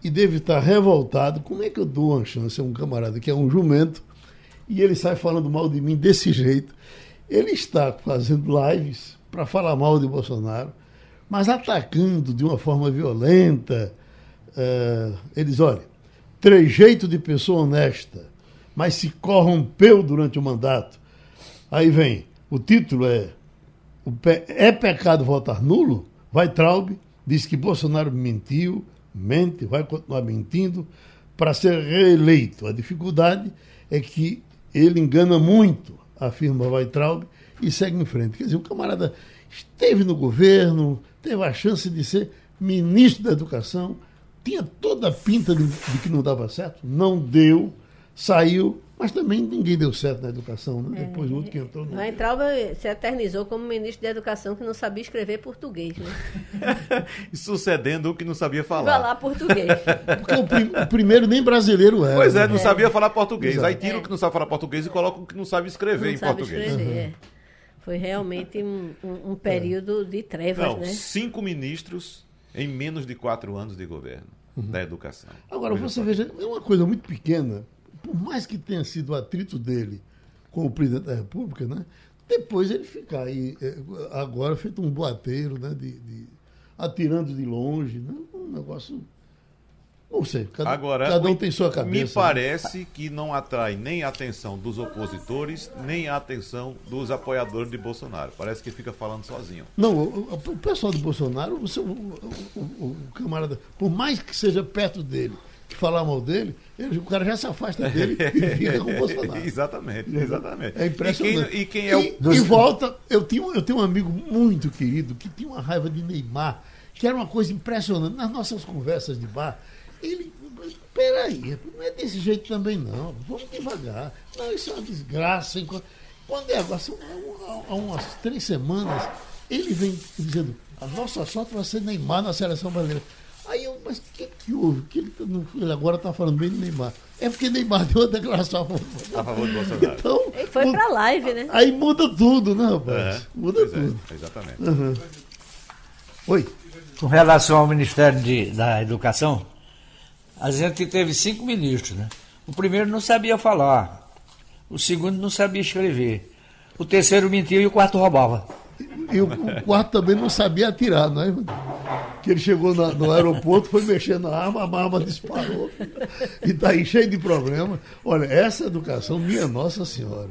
e deve estar revoltado. Como é que eu dou uma chance a um camarada que é um jumento e ele sai falando mal de mim desse jeito? Ele está fazendo lives para falar mal de Bolsonaro, mas atacando de uma forma violenta. Eh, ele diz: olha, trejeito de pessoa honesta, mas se corrompeu durante o mandato. Aí vem, o título é É pecado votar nulo? Vai Traub, diz que Bolsonaro mentiu, mente, vai continuar mentindo para ser reeleito. A dificuldade é que ele engana muito, afirma Weitraub, e segue em frente. Quer dizer, o camarada esteve no governo, teve a chance de ser ministro da Educação, tinha toda a pinta de, de que não dava certo, não deu, saiu, mas também ninguém deu certo na educação, né? Depois o outro que entrou. Não Vai Traub se eternizou como ministro da Educação que não sabia escrever português, né? E sucedendo o que não sabia falar. Falar português. Porque o, prim- o primeiro nem brasileiro era. Pois é, né? não sabia falar português. Exato. Aí tira o que não sabe falar português e coloca o que não sabe escrever não em sabe português. escrever. é. Foi realmente um, um- um período de trevas, Não, né? cinco ministros em menos de quatro anos de governo da educação. Agora, Veja você veja, é uma coisa muito pequena, por mais que tenha sido o atrito dele com o presidente da República, né? Depois ele ficar aí, eh, agora feito um boateiro, né? De, de- atirando de longe, né? Um negócio. Não sei, cada, Agora, cada um tem sua cabeça. Me né? parece que não atrai nem a atenção dos opositores, nem a atenção dos apoiadores de Bolsonaro. Parece que fica falando sozinho. Não, o, o- pessoal do Bolsonaro, o, seu- o- o camarada, por mais que seja perto dele, que falar mal dele, ele- o cara já se afasta dele e fica com o Bolsonaro. exatamente, exatamente. É impressionante. E quem, e quem é o. E, e volta, eu tenho, eu tenho um amigo muito querido que tinha uma raiva de Neymar, que era uma coisa impressionante. Nas nossas conversas de bar, ele. Peraí, não é desse jeito também não. Vamos devagar. Não, isso é uma desgraça. Quando é agora, são- há umas três semanas, ele vem dizendo, a nossa sorte vai ser Neymar na seleção brasileira. Aí eu, mas o que, que houve? Que ele, ele agora está falando bem de Neymar. É porque Neymar deu uma declaração a favor. A favor de Bolsonaro. Então, Ele foi pra live, né? Aí muda tudo, né, rapaz? É, muda é, tudo. exatamente. Oi. Com relação ao Ministério de- da Educação, a gente teve cinco ministros, né? O primeiro não sabia falar, o segundo não sabia escrever, o terceiro mentia e o quarto roubava. E o, o quarto também não sabia atirar, né? Que ele chegou na- no aeroporto, foi mexendo na arma, a arma disparou. E tá aí cheio de problema. Olha, essa educação, minha Nossa Senhora.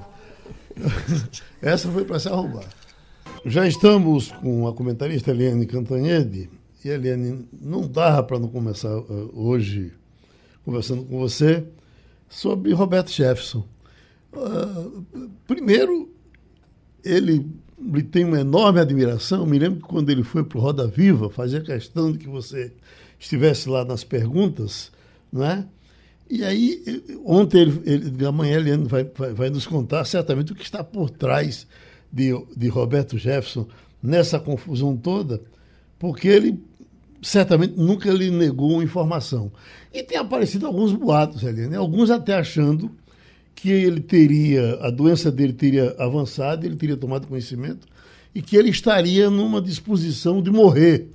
Essa foi para se arrombar. Já estamos com a comentarista Eliane Cantanhede. E Eliane, não dá para não começar eh, hoje conversando com você sobre Roberto Jefferson. Ah, primeiro, ele lhe tem uma enorme admiração. Me lembro que quando ele foi para o Roda Viva, fazia questão de que você estivesse lá nas perguntas, não é? E aí, ontem, ele, ele, amanhã ele vai, vai, vai, nos contar certamente o que está por trás de, de Roberto Jefferson nessa confusão toda, porque ele certamente nunca lhe negou informação. E tem aparecido alguns boatos, Helene, alguns até achando que ele teria, a doença dele teria avançado, ele teria tomado conhecimento e que ele estaria numa disposição de morrer.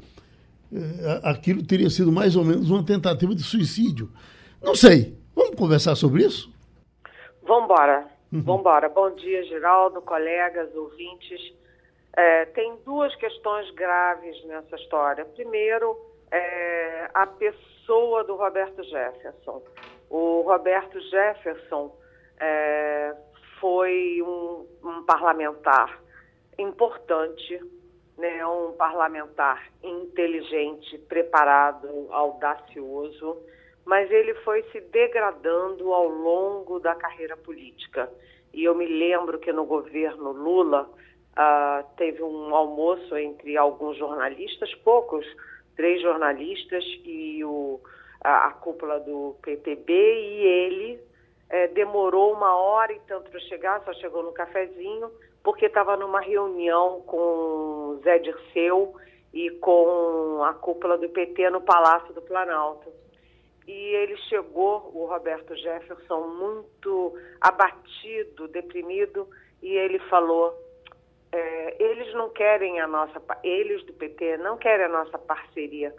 É, aquilo teria sido mais ou menos uma tentativa de suicídio. Não sei. Vamos conversar sobre isso? Vamos embora. Uhum. Vamos embora. Bom dia, Geraldo, colegas, ouvintes. É, tem duas questões graves nessa história. Primeiro, é, a pessoa do Roberto Jefferson. O Roberto Jefferson é, foi um, um, parlamentar importante, né, um parlamentar inteligente, preparado, audacioso, mas ele foi se degradando ao longo da carreira política. E eu me lembro que no governo Lula uh, teve um almoço entre alguns jornalistas, poucos, três jornalistas e o, a, a cúpula do PTB, e ele é, demorou uma hora e tanto para chegar, só chegou no cafezinho, porque estava numa reunião com Zé Dirceu e com a cúpula do PT no Palácio do Planalto. E ele chegou, o Roberto Jefferson, muito abatido, deprimido, e ele falou: é, eles não querem a nossa, eles do PT não querem a nossa parceria,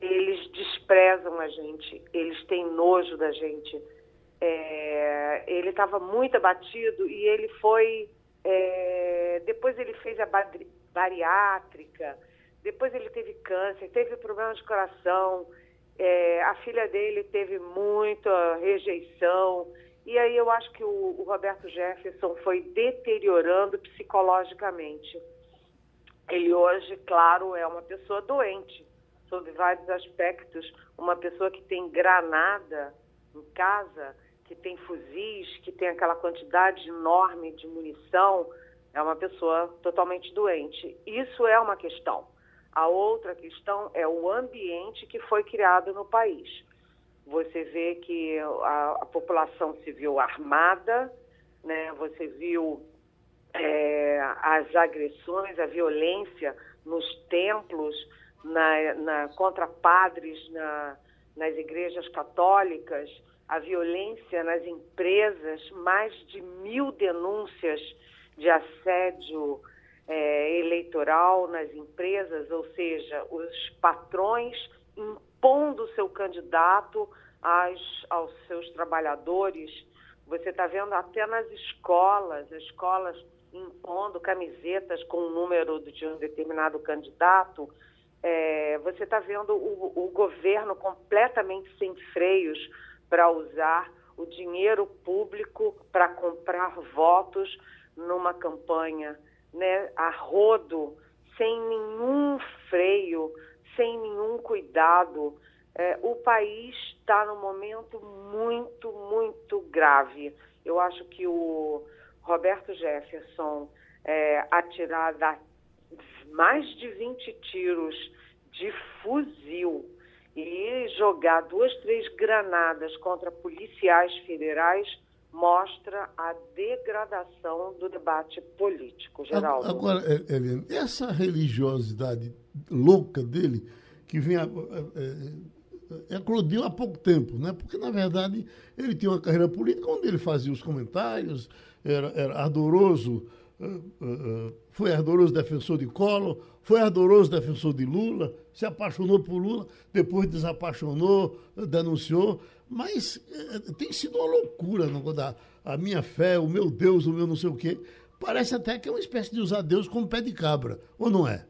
eles desprezam a gente, eles têm nojo da gente. É, ele estava muito abatido e ele foi. É, depois ele fez a bariátrica, depois ele teve câncer, teve problemas de coração, é, a filha dele teve muita rejeição. E aí eu acho que o, o Roberto Jefferson foi deteriorando psicologicamente. Ele hoje, claro, é uma pessoa doente, sob vários aspectos, uma pessoa que tem granada em casa, que tem fuzis, que tem aquela quantidade enorme de munição, é uma pessoa totalmente doente. Isso é uma questão. A outra questão é o ambiente que foi criado no país. Você vê que a, a população civil armada, né? você viu é, as agressões, a violência nos templos, na, na, contra padres na, nas igrejas católicas, a violência nas empresas, mais de mil denúncias de assédio é, eleitoral nas empresas, ou seja, os patrões impondo seu candidato às, aos seus trabalhadores. Você está vendo até nas escolas, as escolas impondo camisetas com o número de um determinado candidato. É, você está vendo o, o governo completamente sem freios para usar o dinheiro público para comprar votos numa campanha né, a rodo, sem nenhum freio, sem nenhum cuidado. É, o país está num momento muito, muito grave. Eu acho que o Roberto Jefferson é, atirar mais de 20 tiros de fuzil e jogar duas, três granadas contra policiais federais mostra a degradação do debate político, Geraldo. Agora, Helena, essa religiosidade louca dele, que vem a, é, eclodiu há pouco tempo, né? porque, na verdade, ele tinha uma carreira política onde ele fazia os comentários, era, era ardoroso, foi ardoroso defensor de Collor, foi ardoroso defensor de Lula, se apaixonou por Lula, depois desapaixonou, denunciou, mas é, tem sido uma loucura no, da, a minha fé, o meu Deus, o meu não sei o quê. Parece até que é uma espécie de usar Deus como pé de cabra, ou não é?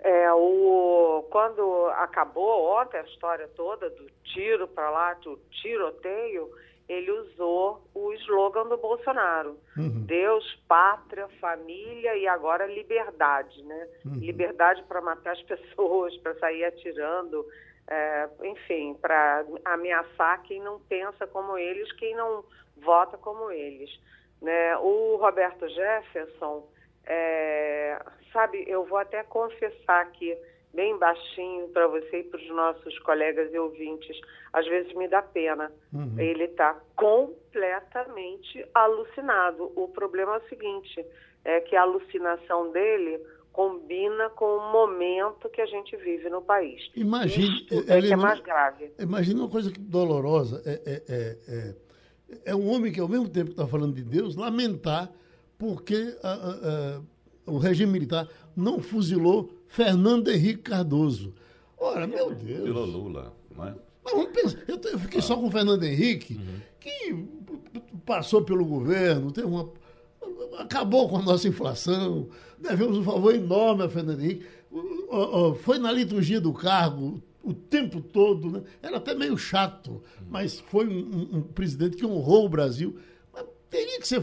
É, o, quando acabou ontem a história toda do tiro para lá, do tiroteio, ele usou o slogan do Bolsonaro: uhum. Deus, pátria, família e agora liberdade, né? Uhum. Liberdade para matar as pessoas, para sair atirando, é, enfim, para ameaçar quem não pensa como eles, quem não vota como eles. Né? O Roberto Jefferson, é, sabe, eu vou até confessar aqui bem baixinho para você e para os nossos colegas e ouvintes. Às vezes me dá pena. Uhum. Ele está completamente alucinado. O problema é o seguinte: é que a alucinação dele combina com o momento que a gente vive no país. Imagine, Isto é, que é mais grave. Imagina uma coisa dolorosa. É, é, é, é, é, um homem que, ao mesmo tempo que está falando de Deus, lamentar porque a, a, a, o regime militar não fuzilou Fernando Henrique Cardoso. Ora, meu Deus. Pelo Lula, não é? Mas vamos pensar, eu, fiquei ah. só com o Fernando Henrique, uhum. que passou pelo governo, teve uma, acabou com a nossa inflação, devemos um favor enorme a Fernando Henrique. Foi na liturgia do cargo o tempo todo, né? era até meio chato, mas foi um, um, um presidente que honrou o Brasil. Mas teria que ser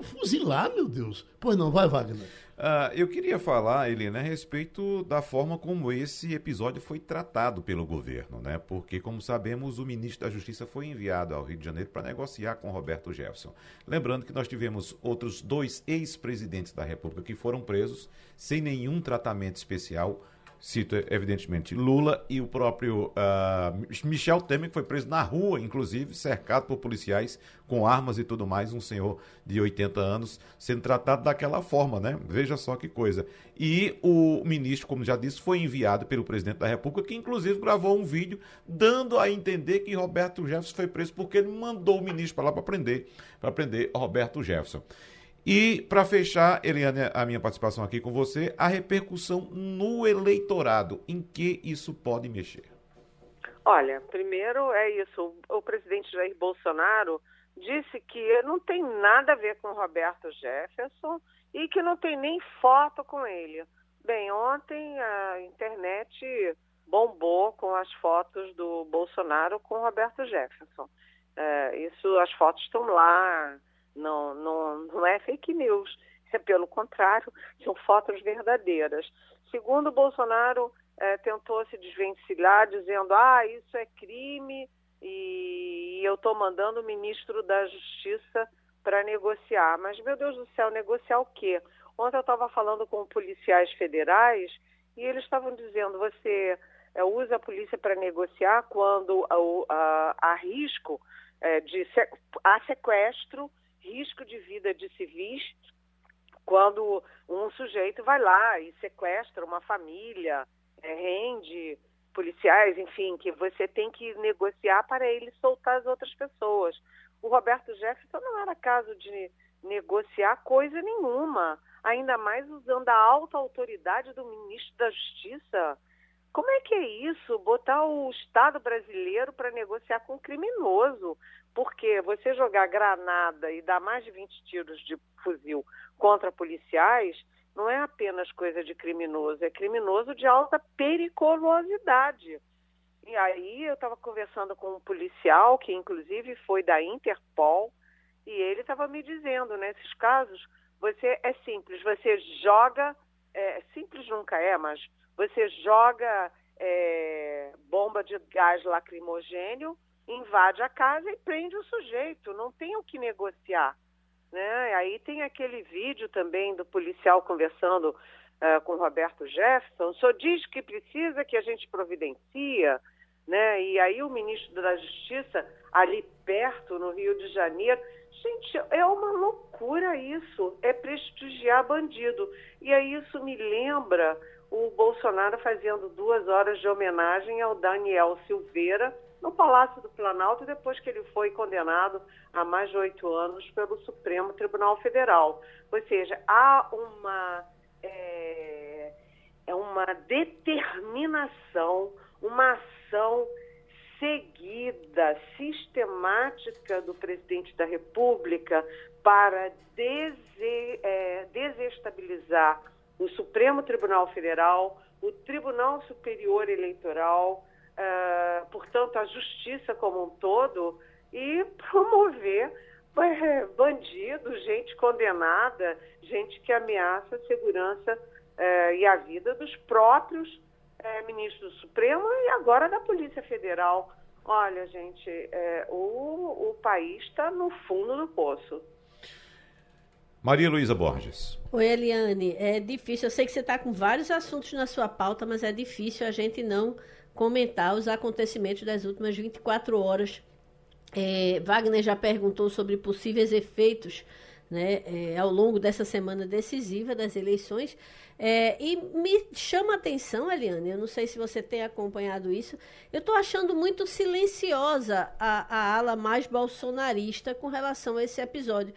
fuzilar, meu Deus. Pois não, vai, Wagner. Uh, eu queria falar, Helena, a respeito da forma como esse episódio foi tratado pelo governo, né? Porque, como sabemos, o ministro da Justiça foi enviado ao Rio de Janeiro para negociar com Roberto Jefferson. Lembrando que nós tivemos outros dois ex-presidentes da República que foram presos sem nenhum tratamento especial cito evidentemente Lula e o próprio uh, Michel Temer, que foi preso na rua, inclusive, cercado por policiais com armas e tudo mais, um senhor de 80 anos sendo tratado daquela forma, né? Veja só que coisa. E o ministro, como já disse, foi enviado pelo presidente da República, que inclusive gravou um vídeo dando a entender que Roberto Jefferson foi preso porque ele mandou o ministro para lá para prender, para prender Roberto Jefferson. E, para fechar, Eliane, a minha participação aqui com você, a repercussão no eleitorado, em que isso pode mexer? Olha, primeiro é isso. O presidente Jair Bolsonaro disse que não tem nada a ver com Roberto Jefferson e que não tem nem foto com ele. Bem, ontem a internet bombou com as fotos do Bolsonaro com Roberto Jefferson. É, isso, as fotos estão lá não, não, não é fake news, é pelo contrário, são fotos verdadeiras. Segundo Bolsonaro, é, tentou se desvencilhar dizendo, ah, isso é crime e, eu estou mandando o ministro da Justiça para negociar. Mas, meu Deus do céu, negociar o quê? Ontem eu estava falando com policiais federais e eles estavam dizendo, você é, usa a polícia para negociar quando há risco é, de há sequestro risco de vida de civis quando um sujeito vai lá e sequestra uma família, é, rende policiais, enfim, que você tem que negociar para ele soltar as outras pessoas. O Roberto Jefferson não era caso de negociar coisa nenhuma, ainda mais usando a alta autoridade do ministro da Justiça. Como é que é isso? Botar o Estado brasileiro para negociar com um criminoso. Porque você jogar granada e dar mais de 20 tiros de fuzil contra policiais não é apenas coisa de criminoso, é criminoso de alta periculosidade. E aí eu estava conversando com um policial, que inclusive foi da Interpol, e ele estava me dizendo, nesses casos, você é simples, você joga, é, simples nunca é, mas você joga é, bomba de gás lacrimogênio invade a casa e prende o sujeito, não tem o que negociar. Né? Aí tem aquele vídeo também do policial conversando uh, com Roberto Jefferson, senhor diz que precisa que a gente providencia, né? e aí o ministro da Justiça, ali perto, no Rio de Janeiro, gente, é uma loucura isso, é prestigiar bandido. E aí isso me lembra o Bolsonaro fazendo duas horas de homenagem ao Daniel Silveira, no Palácio do Planalto depois que ele foi condenado a mais de oito anos pelo Supremo Tribunal Federal. Ou seja, há uma, é, é uma determinação, uma ação seguida, sistemática do presidente da República para dese, é, desestabilizar o Supremo Tribunal Federal, o Tribunal Superior Eleitoral, uh, portanto, a justiça como um todo e promover é, bandidos, gente condenada, gente que ameaça a segurança uh, e a vida dos próprios uh, ministros do Supremo e agora da Polícia Federal. Olha, gente, o, o país está no fundo do poço. Maria Luísa Borges. Oi, Eliane. É difícil. Eu sei que você está com vários assuntos na sua pauta, mas é difícil a gente não comentar os acontecimentos das últimas 24 horas. É, Wagner já perguntou sobre possíveis efeitos né, é, ao longo dessa semana decisiva das eleições. É, e me chama a atenção, Eliane, eu não sei se você tem acompanhado isso, eu estou achando muito silenciosa a, a, ala mais bolsonarista com relação a esse episódio.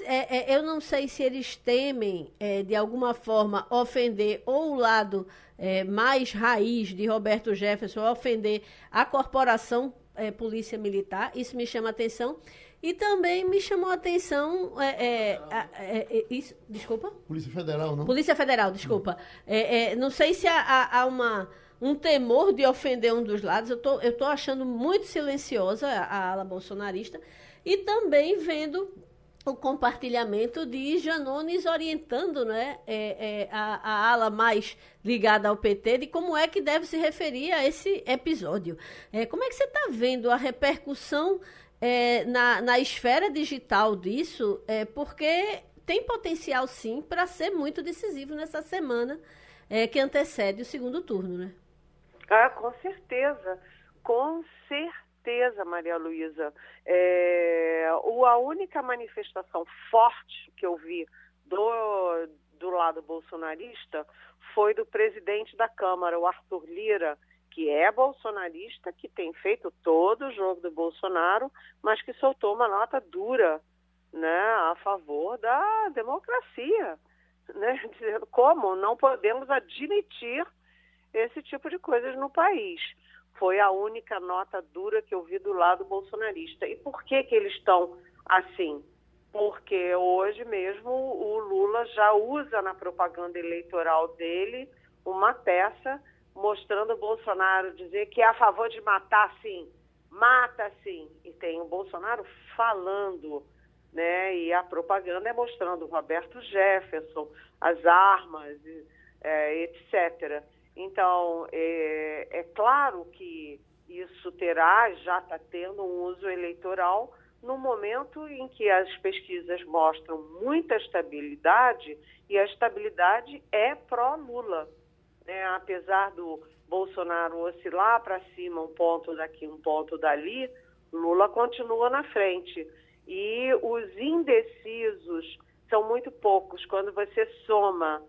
É, é eu não sei se eles temem, é, de alguma forma, ofender ou o lado é, mais raiz de Roberto Jefferson, ofender a corporação Polícia Militar, isso me chama atenção. E também me chamou a atenção. É, é, é, isso, desculpa? Polícia Federal, não? Polícia Federal, desculpa. É, é, não sei se há, há, uma, um temor de ofender um dos lados. Eu tô, estou tô achando muito silenciosa a, a ala bolsonarista. E também vendo o compartilhamento de Janones orientando né, é, é, a, a, ala mais ligada ao PT de como é que deve se referir a esse episódio. É, como é que você está vendo a repercussão é, na, na esfera digital disso, é, porque tem potencial sim para ser muito decisivo nessa semana é, que antecede o segundo turno, né? Ah, com certeza, com certeza, Maria Luísa. É, a única manifestação forte que eu vi do, do lado bolsonarista foi do presidente da Câmara, o Arthur Lira, que é bolsonarista, que tem feito todo o jogo do Bolsonaro, mas que soltou uma nota dura né, a favor da democracia, né, dizendo como não podemos admitir esse tipo de coisas no país. Foi a única nota dura que eu vi do lado bolsonarista. E por que, que eles estão assim? Porque hoje mesmo o Lula já usa na propaganda eleitoral dele uma peça mostrando o Bolsonaro dizer que é a favor de matar sim, mata sim. E tem o Bolsonaro falando, né? E a propaganda é mostrando o Roberto Jefferson, as armas, é, etc. Então, é, é claro que isso terá, já está tendo um uso eleitoral no momento em que as pesquisas mostram muita estabilidade e a estabilidade é pró-Lula né, apesar do Bolsonaro oscilar para cima um ponto daqui, um ponto dali, Lula continua na frente. E os indecisos são muito poucos. Quando você soma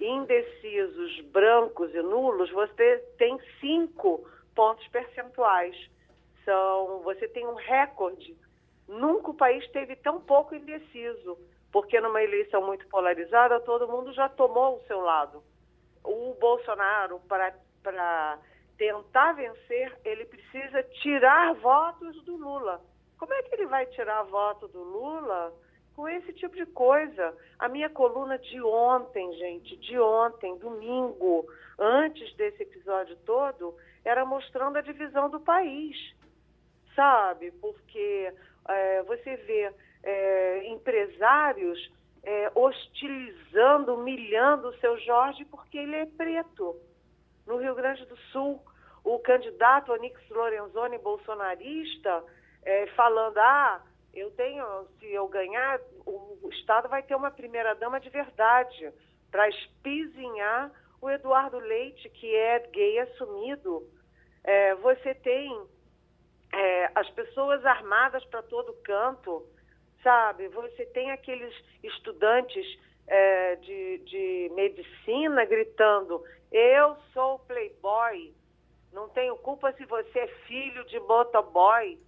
indecisos, brancos e nulos, você tem cinco pontos percentuais. São, você tem um recorde. Nunca o país teve tão pouco indeciso, porque numa eleição muito polarizada, todo mundo já tomou o seu lado o Bolsonaro, para tentar vencer, ele precisa tirar votos do Lula. Como é que ele vai tirar voto do Lula com esse tipo de coisa? A minha coluna de ontem, gente, de ontem, domingo, antes desse episódio todo, era mostrando a divisão do país, sabe? Porque é, você vê é, empresários é, hostilizando, humilhando o seu Jorge porque ele é preto. No Rio Grande do Sul, o candidato Onix Lorenzoni, bolsonarista, é, falando: ah, eu tenho, se eu ganhar, o Estado vai ter uma primeira-dama de verdade para espizinhar o Eduardo Leite, que é gay assumido. É, você tem é, as pessoas armadas para todo canto sabe? Você tem aqueles estudantes é, de, de medicina gritando: Eu sou playboy, não tenho culpa se você é filho de motoboy,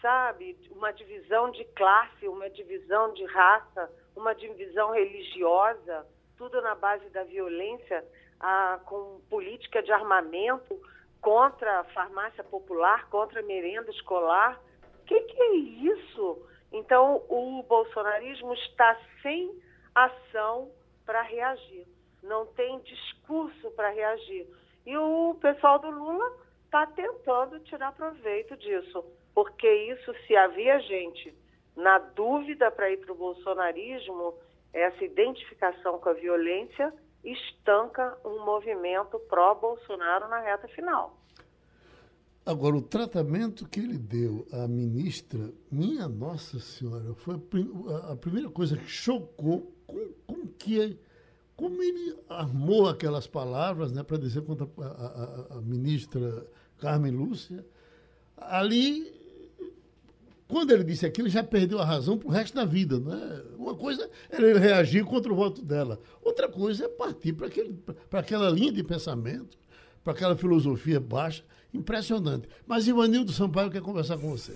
sabe? Uma divisão de classe, uma divisão de raça, uma divisão religiosa, tudo na base da violência, a, com política de armamento contra a farmácia popular, contra a merenda escolar. O que, que é isso? Então, o bolsonarismo está sem ação para reagir, não tem discurso para reagir. E o pessoal do Lula está tentando tirar proveito disso, porque isso, se havia gente na dúvida para ir para o bolsonarismo, essa identificação com a violência estanca um movimento pró-Bolsonaro na reta final. Agora, o tratamento que ele deu à ministra, minha Nossa Senhora, foi a, primeira coisa que chocou com, com que como ele armou aquelas palavras né, para dizer contra a, a, a, ministra Carmen Lúcia, ali, quando ele disse aquilo, já perdeu a razão para o resto da vida. Né? Uma coisa era ele reagir contra o voto dela, outra coisa é partir para aquela linha de pensamento, para aquela filosofia baixa, impressionante. Mas Ivanildo Sampaio quer conversar com você.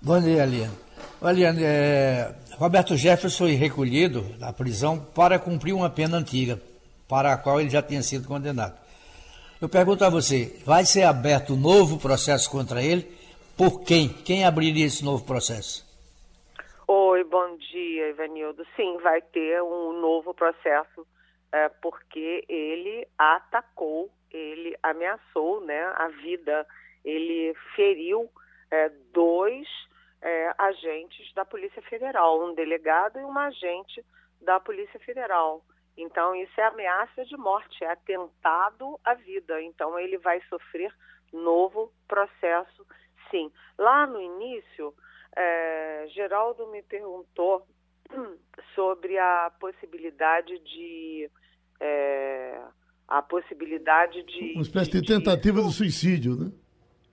Bom dia, Aliane. Aliane, é, Roberto Jefferson foi recolhido da prisão para cumprir uma pena antiga, para a qual ele já tinha sido condenado. Eu pergunto a você, vai ser aberto novo processo contra ele? Por quem? Quem abriria esse novo processo? Oi, bom dia, Ivanildo. Sim, vai ter um novo processo, é, porque ele atacou, ele ameaçou né, a vida, ele feriu é, dois é, agentes da Polícia Federal, um delegado e uma agente da Polícia Federal. Então, isso é ameaça de morte, é atentado à vida. Então, ele vai sofrer novo processo, sim. Lá no início, é, Geraldo me perguntou sobre a possibilidade de. É, a possibilidade de. Uma espécie de, de tentativa de, de suicídio, né?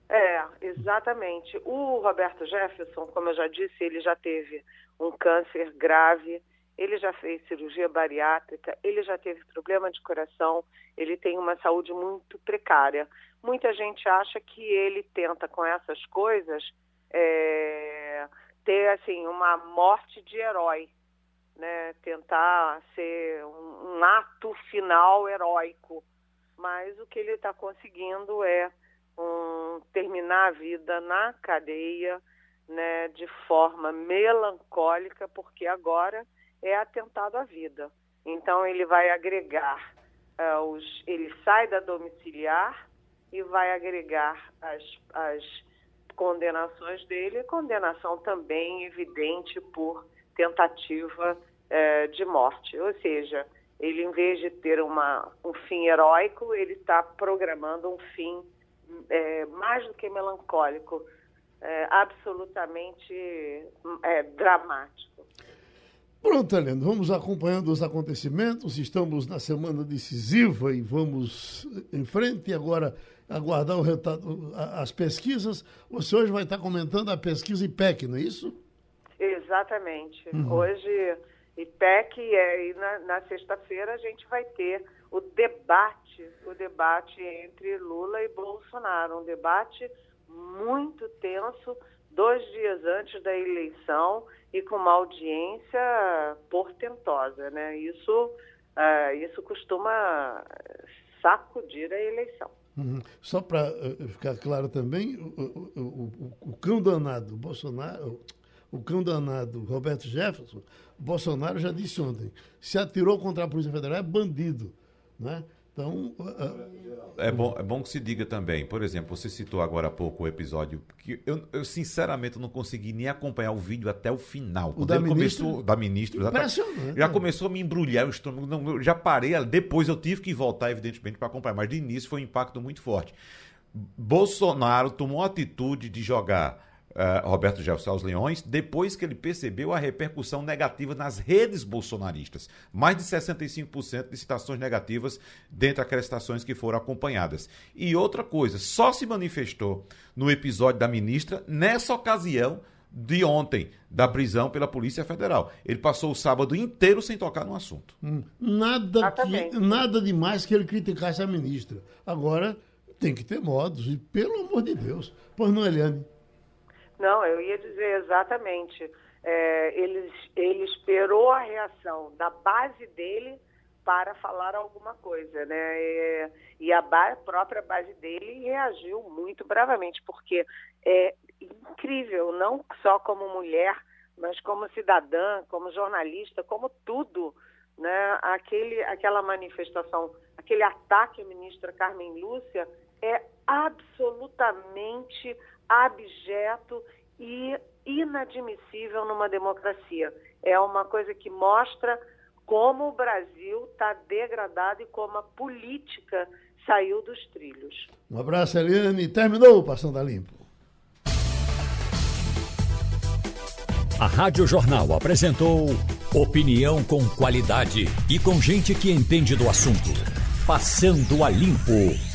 É, exatamente. O Roberto Jefferson, como eu já disse, ele já teve um câncer grave, ele já fez cirurgia bariátrica, ele já teve problema de coração, ele tem uma saúde muito precária. Muita gente acha que ele tenta com essas coisas é, ter assim uma morte de herói, né? Tentar ser um, um ato final heróico. Mas o que ele está conseguindo é um, terminar a vida na cadeia, né, de forma melancólica, porque agora é atentado à vida. Então ele vai agregar uh, os, ele sai da domiciliar e vai agregar as, as condenações dele, condenação também evidente por tentativa uh, de morte. Ou seja, ele em vez de ter uma, um fim heróico, ele está programando um fim é, mais do que melancólico, é, absolutamente é, dramático. Pronto, Helena, vamos acompanhando os acontecimentos. Estamos na semana decisiva e vamos em frente. E agora aguardar as pesquisas. Você hoje vai estar comentando a pesquisa IPEC, não é isso? Exatamente. Uhum. Hoje, IPEC, é, e na, na sexta-feira a gente vai ter o debate, o debate entre Lula e Bolsonaro, um debate muito tenso, dois dias antes da eleição e com uma audiência portentosa, né? Isso, uh, isso costuma sacudir a eleição. Uhum. Só para uh, ficar claro também, o, o, o, o, cão danado Bolsonaro, o cão danado Roberto Jefferson, Bolsonaro já disse ontem, se atirou contra a Polícia Federal é bandido. Né? Então. Uh, é, bom, é bom que se diga também, por exemplo, você citou agora há pouco o episódio que eu, eu sinceramente não consegui nem acompanhar o vídeo até o final. O da ele ministra, começou. Da ministra, já começou a me embrulhar o estômago. Não, eu já parei, depois eu tive que voltar, evidentemente, para acompanhar, mas de início foi um impacto muito forte. Bolsonaro tomou a atitude de jogar uh, Roberto Jefferson aos Leões, depois que ele percebeu a repercussão negativa nas redes bolsonaristas. Mais de 65% de citações negativas dentre aquelas citações que foram acompanhadas. E outra coisa, só se manifestou no episódio da ministra nessa ocasião de ontem, da prisão pela Polícia Federal. Ele passou o sábado inteiro sem tocar no assunto. Hum, nada, que, nada demais que ele criticasse a ministra. Agora, tem que ter modos, e pelo amor de Deus. Pois não, Eliane? Não, eu ia dizer exatamente. É, ele, ele esperou a reação da base dele para falar alguma coisa, né? E, a ba própria base dele reagiu muito bravamente, porque é incrível, não só como mulher, mas como cidadã, como jornalista, como tudo, né? Aquele, aquela manifestação, aquele ataque à ministra Carmen Lúcia é absolutamente abjeto e inadmissível numa democracia. É uma coisa que mostra como o Brasil está degradado e como a política saiu dos trilhos. Um abraço, Eliane. Terminou o Passando a Limpo. A Rádio Jornal apresentou Opinião com qualidade e com gente que entende do assunto. Passando a limpo.